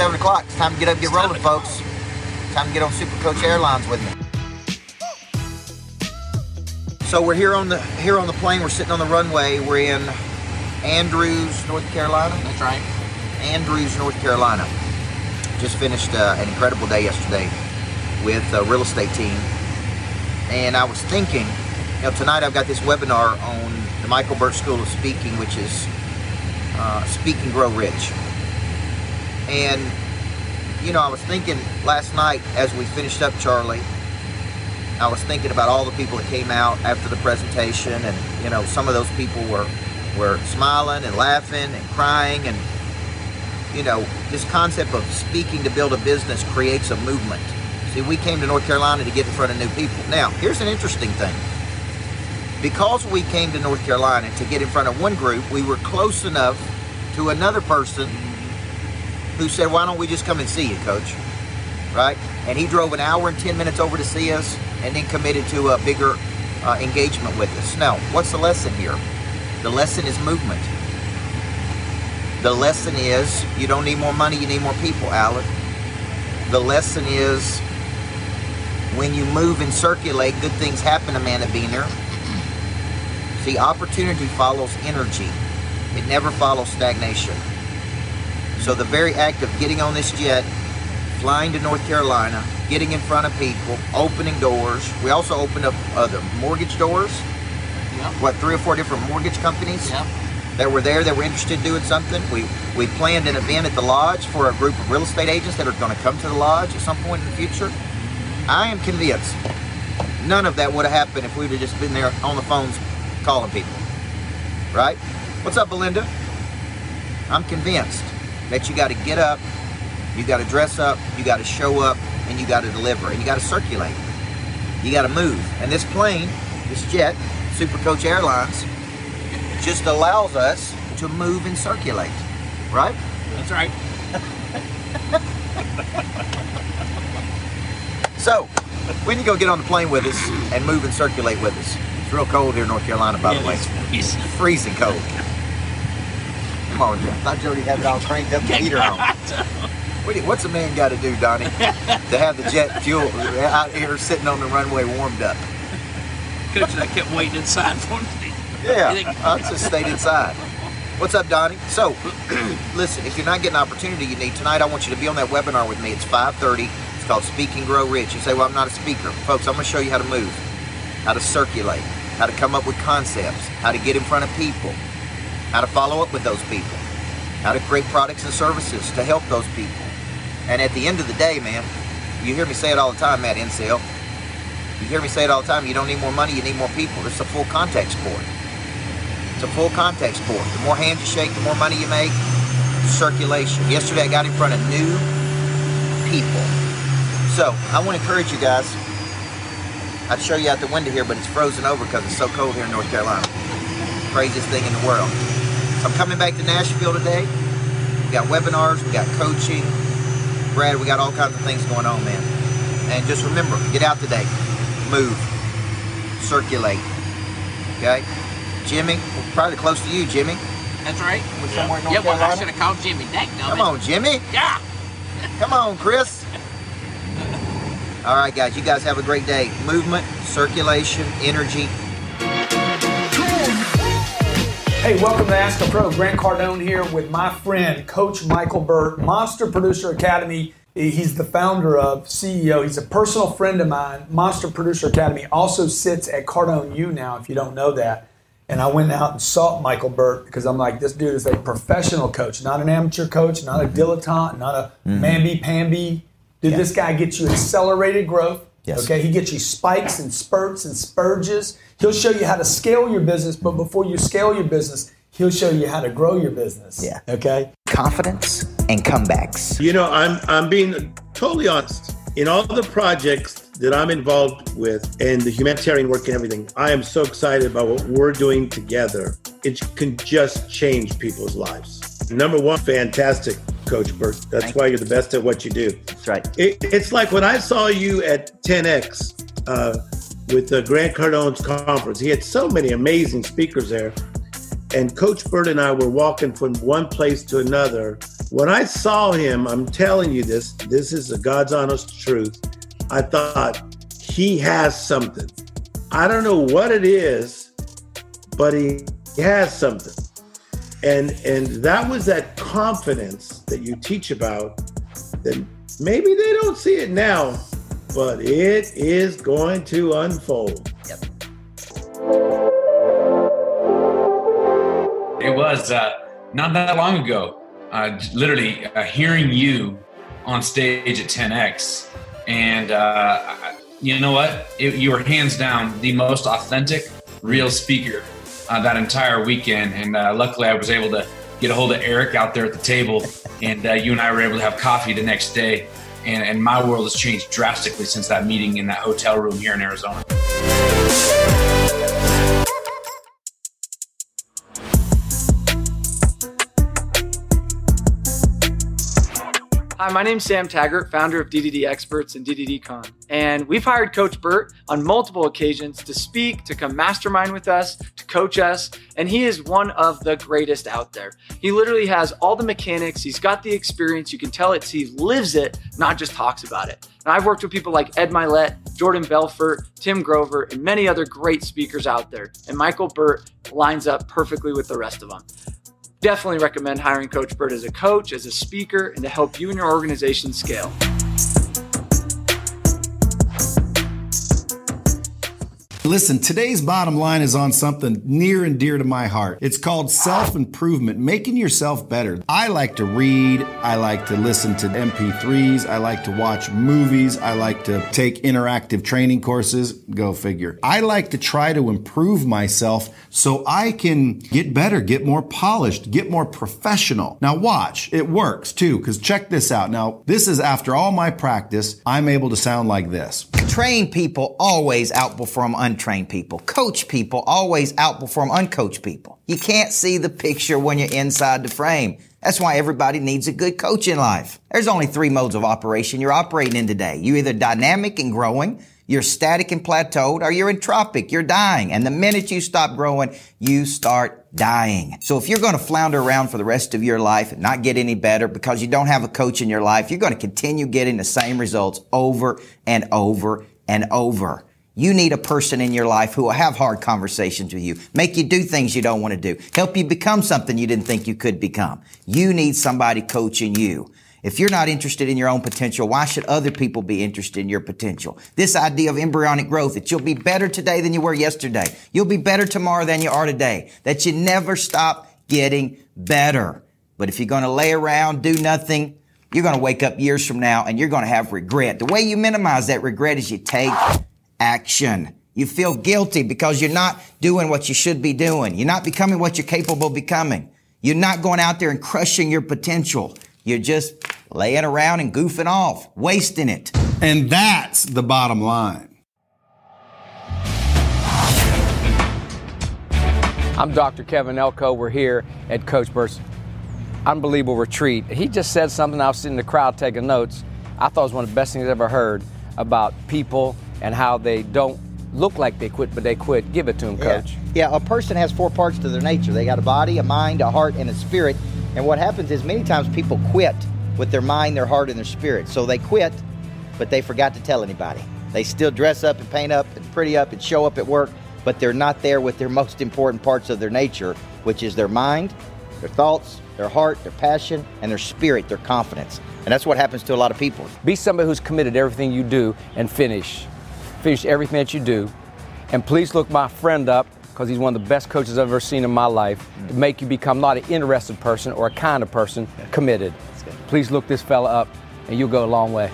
7 o'clock. It's time to get up, and get rolling, folks. Time to get on Super Coach Airlines with me. So we're here on the here on the plane. We're sitting on the runway. We're in Andrews, North Carolina. That's right. Andrews, North Carolina. Just finished uh, an incredible day yesterday with a real estate team, and I was thinking, you know, tonight I've got this webinar on the Michael Burt School of Speaking, which is uh, Speak and Grow Rich. And you know, I was thinking last night as we finished up Charlie I was thinking about all the people that came out after the presentation, and you know, some of those people were were smiling and laughing and crying, and you know, this concept of speaking to build a business creates a movement. See, we came to North Carolina to get in front of new people. Now, here's an interesting thing. Because we came to North Carolina to get in front of one group, we were close enough to another person who said, Why don't we just come and see you, coach? Right? And he drove an hour and 10 minutes over to see us and then committed to a bigger uh, engagement with us. Now, what's the lesson here? The lesson is movement. The lesson is you don't need more money, you need more people, Alan. The lesson is when you move and circulate, good things happen, Amanda Beener. See, opportunity follows energy. It never follows stagnation. So the very act of getting on this jet, flying to North Carolina, getting in front of people, opening doors. We also opened up other mortgage doors. Yep. What, three or four different mortgage companies Yep. that were there that were interested in doing something. We we planned an event at the lodge for a group of real estate agents that are going to come to the lodge at some point in the future. I am convinced none of that would have happened if we'd have just been there on the phones calling people. Right? What's up, Belinda? I'm convinced that you got to get up, you got to dress up, you got to show up, and you got to deliver, and you got to circulate. You got to move. And this plane, this jet, Super Coach Airlines, just allows us to move and circulate. Right? That's right. So, when you go get on the plane with us and move and circulate with us, it's real cold here in North Carolina, by the way. Yes. Freezing cold. Come on, Joe. I thought Jody had it all cranked up, the heater on. What do What's a man got to do, Donnie, to have the jet fuel out here sitting on the runway warmed up? Coach, I kept waiting inside for him. Yeah, I just stayed inside. What's up, Donnie? So, listen, if you're not getting the opportunity you need tonight, I want you to be on that webinar with me. It's 5:30. It's called Speak and Grow Rich. You say, "Well, I'm not a speaker, folks. I'm going to show you how to move, how to circulate, how to come up with concepts, how to get in front of people, how to follow up with those people, how to create products and services to help those people. And at the end of the day, man, you hear me say it all the time, Matt Insell. You hear me say it all the time. You don't need more money. You need more people. It's a full contact sport. It's a full contact sport. The more hands you shake, the more money you make. Circulation. Yesterday I got in front of new people. So I want to encourage you guys. I'd show you out the window here, but it's frozen over because it's so cold here in North Carolina. Craziest thing in the world. So I'm coming back to Nashville today. We got webinars, we got coaching. Brad, we got all kinds of things going on, man. And just remember, get out today. Move. Circulate. Okay? Jimmy, we're probably close to you, Jimmy. That's right. We're somewhere in North Yeah, well, I should have called Jimmy. Dang, Come on, Jimmy. Yeah. Come on, Chris. All right, guys, you guys have a great day. Movement, circulation, energy. Hey, welcome to Ask a Pro. Grant Cardone here with my friend, Coach Michael Burt, Monster Producer Academy. He's the founder of, CEO. He's a personal friend of mine. Monster Producer Academy also sits at Cardone U now, if you don't know that. And I went out and sought Michael Burt because I'm like, this dude is a professional coach, not an amateur coach, not a dilettante, not a mm-hmm. mamby pamby. Dude, this guy get you accelerated growth. Yes. Okay, he gets you spikes and spurts and spurges. He'll show you how to scale your business, but before you scale your business, he'll show you how to grow your business. Yeah. Okay. Confidence and comebacks. You know, I'm I'm being totally honest. In all the projects that I'm involved with and the humanitarian work and everything, I am so excited about what we're doing together. It can just change people's lives. Number one, fantastic, Coach Burt. That's Thank why you're the best at what you do. That's right. It, it's like when I saw you at 10X uh, with the Grant Cardone's conference. He had so many amazing speakers there. And Coach Burt and I were walking from one place to another When I saw him, I'm telling you this, this is the God's honest truth. I thought he has something. I don't know what it is, but he has something. And and that was that confidence that you teach about that maybe they don't see it now, but it is going to unfold. Yep. It was uh, not that long ago, uh, literally uh, hearing you on stage at 10X. And uh, you know what? It, you were hands down the most authentic, real speaker uh, that entire weekend. And uh, luckily, I was able to get a hold of Eric out there at the table, and uh, you and I were able to have coffee the next day. And, and my world has changed drastically since that meeting in that hotel room here in Arizona. Hi, my name's Sam Taggart, founder of DDD Experts and DDDCon. And we've hired Coach Burt on multiple occasions to speak, to come mastermind with us, to coach us. And he is one of the greatest out there. He literally has all the mechanics, he's got the experience. You can tell it's he lives it, not just talks about it. And I've worked with people like Ed Mylett, Jordan Belfort, Tim Grover, and many other great speakers out there. And Michael Burt lines up perfectly with the rest of them. Definitely recommend hiring Coach Burt as a coach, as a speaker, and to help you and your organization scale. Listen, today's bottom line is on something near and dear to my heart. It's called self improvement, making yourself better. I like to read. I like to listen to MP3s. I like to watch movies. I like to take interactive training courses. Go figure. I like to try to improve myself so I can get better, get more polished, get more professional. Now, watch. It works too, because check this out. Now, this is after all my practice, I'm able to sound like this. Trained people always outperform untrained people. Coach people always outperform uncoached people. You can't see the picture when you're inside the frame. That's why everybody needs a good coach in life. There's only three modes of operation you're operating in today. You're either dynamic and growing, you're static and plateaued, or you're entropic, you're dying. And the minute you stop growing, you start dying. So if you're going to flounder around for the rest of your life and not get any better because you don't have a coach in your life, you're going to continue getting the same results over and over and over. You need a person in your life who will have hard conversations with you, make you do things you don't want to do, help you become something you didn't think you could become. You need somebody coaching you. If you're not interested in your own potential, why should other people be interested in your potential? This idea of embryonic growth, that you'll be better today than you were yesterday. You'll be better tomorrow than you are today. That you never stop getting better. But if you're going to lay around, do nothing, you're going to wake up years from now and you're going to have regret. The way you minimize that regret is you take action. You feel guilty because you're not doing what you should be doing. You're not becoming what you're capable of becoming. You're not going out there and crushing your potential. You're just laying around and goofing off, wasting it. And that's the bottom line. I'm Dr. Kevin Elko. We're here at Coach Burt's unbelievable retreat. He just said something. I was sitting in the crowd taking notes. I thought it was one of the best things I've ever heard about people and how they don't look like they quit, but they quit. Give it to them, Coach. Yeah. yeah, a person has four parts to their nature. They got a body, a mind, a heart, and a spirit. And what happens is many times people quit with their mind, their heart, and their spirit. So they quit, but they forgot to tell anybody. They still dress up and paint up and pretty up and show up at work, but they're not there with their most important parts of their nature, which is their mind, their thoughts, their heart, their passion, and their spirit, their confidence. And that's what happens to a lot of people. Be somebody who's committed to everything you do and finish. Finish everything that you do. And please look my friend up because he's one of the best coaches I've ever seen in my life to make you become not an interested person or a kind of person, committed. Please look this fella up and you'll go a long way.